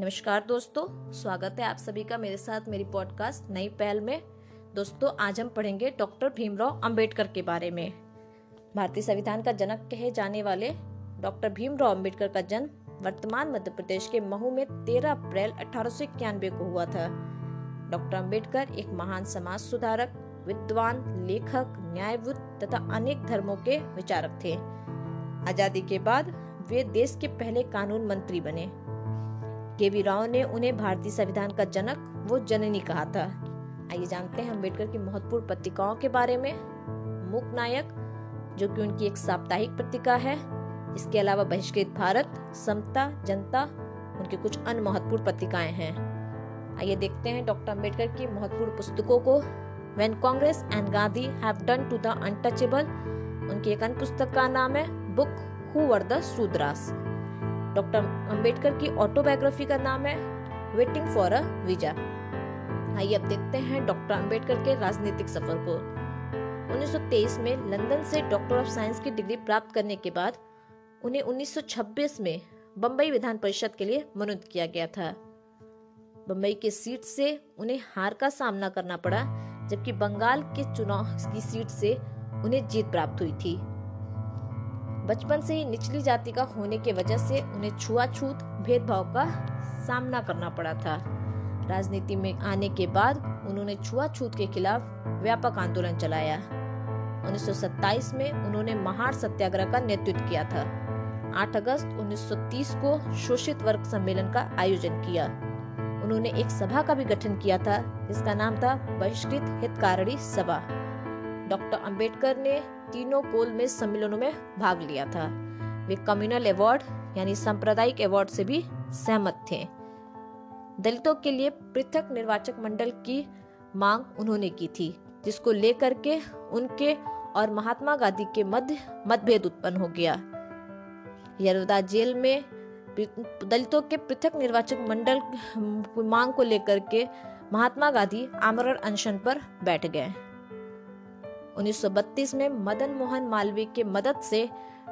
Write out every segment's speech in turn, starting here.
नमस्कार दोस्तों, स्वागत है आप सभी का मेरे साथ मेरी पॉडकास्ट नई पहल में। दोस्तों, आज हम पढ़ेंगे डॉक्टर भीमराव अंबेडकर के बारे में। भारतीय संविधान का जनक कहे जाने वाले डॉक्टर भीमराव अंबेडकर का जन्म वर्तमान मध्य प्रदेश के महू में 13 अप्रैल अठारह सौ इक्यानवे को हुआ था। डॉक्टर अंबेडकर एक महान समाज सुधारक, विद्वान, लेखक, न्यायविद तथा अनेक धर्मों के विचारक थे। आज़ादी के बाद वे देश के पहले कानून मंत्री बने। के वी राव ने उन्हें भारतीय संविधान का जनक, वो जननी कहा था। आइए जानते हैं अंबेडकर की महत्वपूर्ण पत्रिकाओं के बारे में। मुक नायक, जो कि उनकी एक साप्ताहिक पत्रिका है। इसके अलावा बहिष्कृत भारत, समता, जनता, उनकी कुछ अन्य महत्वपूर्ण पत्रिकाएँ हैं। आइए देखते हैं डॉक्टर अंबेडकर की महत्वपूर्ण पुस्तकों को। When Congress and Gandhi have done to the untouchable उनकी एक अन्य पुस्तक का नाम है book who were the doctor Ambedkar की ऑटोबायोग्राफी का नाम है वेटिंग फॉर अ वीज़ा आइए अब देखते हैं डॉक्टर अंबेडकर के राजनीतिक सफ़र को। 1923 में लंदन से डॉक्टर ऑफ़ साइंस की डिग्री प्राप्त करने के बाद, उन्हें 1926 में बम्बई विधान परिषद के लिए मनोनीत किया गया था। बम्बई के सीट से उन्हें हार का सामना करना पड़ा, जबकि बंगाल के चुनाव की सीट से उन्हें जीत प्राप्त हुई थी। बचपन से ही निचली जाति का होने की वजह से उन्हें छुआछूत भेदभाव का सामना करना पड़ा था। राजनीति में आने के बाद उन्होंने छुआछूत के खिलाफ व्यापक आंदोलन चलाया। 1927 में उन्होंने महार सत्याग्रह का नेतृत्व किया था। 8 अगस्त 1930 को शोषित वर्ग सम्मेलन का आयोजन किया। उन्होंने एक सभा का भी गठन किया था, जिसका नाम था बहिष्कृत हितकारिणी सभा। डॉक्टर अंबेडकर ने तीनों गोल में सम्मेलनों में भाग लिया था। वे कम्युनल अवार्ड यानी सांप्रदायिक अवार्ड से भी सहमत थे। दलितों के लिए पृथक निर्वाचक मंडल की मांग उन्होंने की थी, जिसको लेकर के उनके और महात्मा गांधी के मध्य मतभेद उत्पन्न हो गया। यरवदा जेल में दलितों के पृथक निर्वाचक मंडल मांग को लेकर के महात्मा गांधी आमरण अनशन पर बैठ गए। 1932 में मदन मोहन मालवीय के मदद से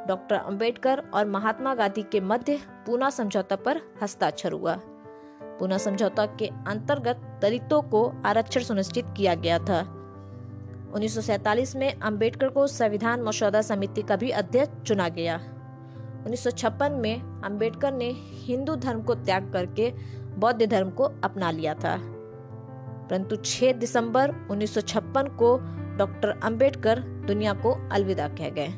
डॉक्टर अंबेडकर और महात्मा गांधी के मध्य पूना समझौता पर हस्ताक्षर हुआ। पूना समझौता के अंतर्गत दलितों को आरक्षण सुनिश्चित किया गया था। 1947 में अंबेडकर को संविधान मसौदा समिति का भी अध्यक्ष चुना गया। 1956 में अंबेडकर ने हिंदू धर्म को त्याग करके बौद्ध धर्म को अपना लिया था। परंतु 6 दिसंबर 1956 को डॉक्टर अंबेडकर दुनिया को अलविदा कह गए।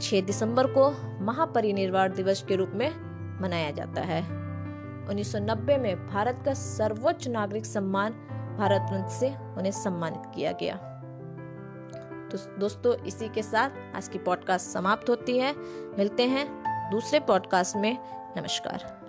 6 दिसंबर को महापरिनिर्वाण दिवस के रूप में मनाया जाता है। 1990 में भारत का सर्वोच्च नागरिक सम्मान भारत रत्न से उन्हें सम्मानित किया गया। तो दोस्तों, इसी के साथ आज की पॉडकास्ट समाप्त होती है। मिलते हैं दूसरे पॉडकास्ट में। नमस्कार।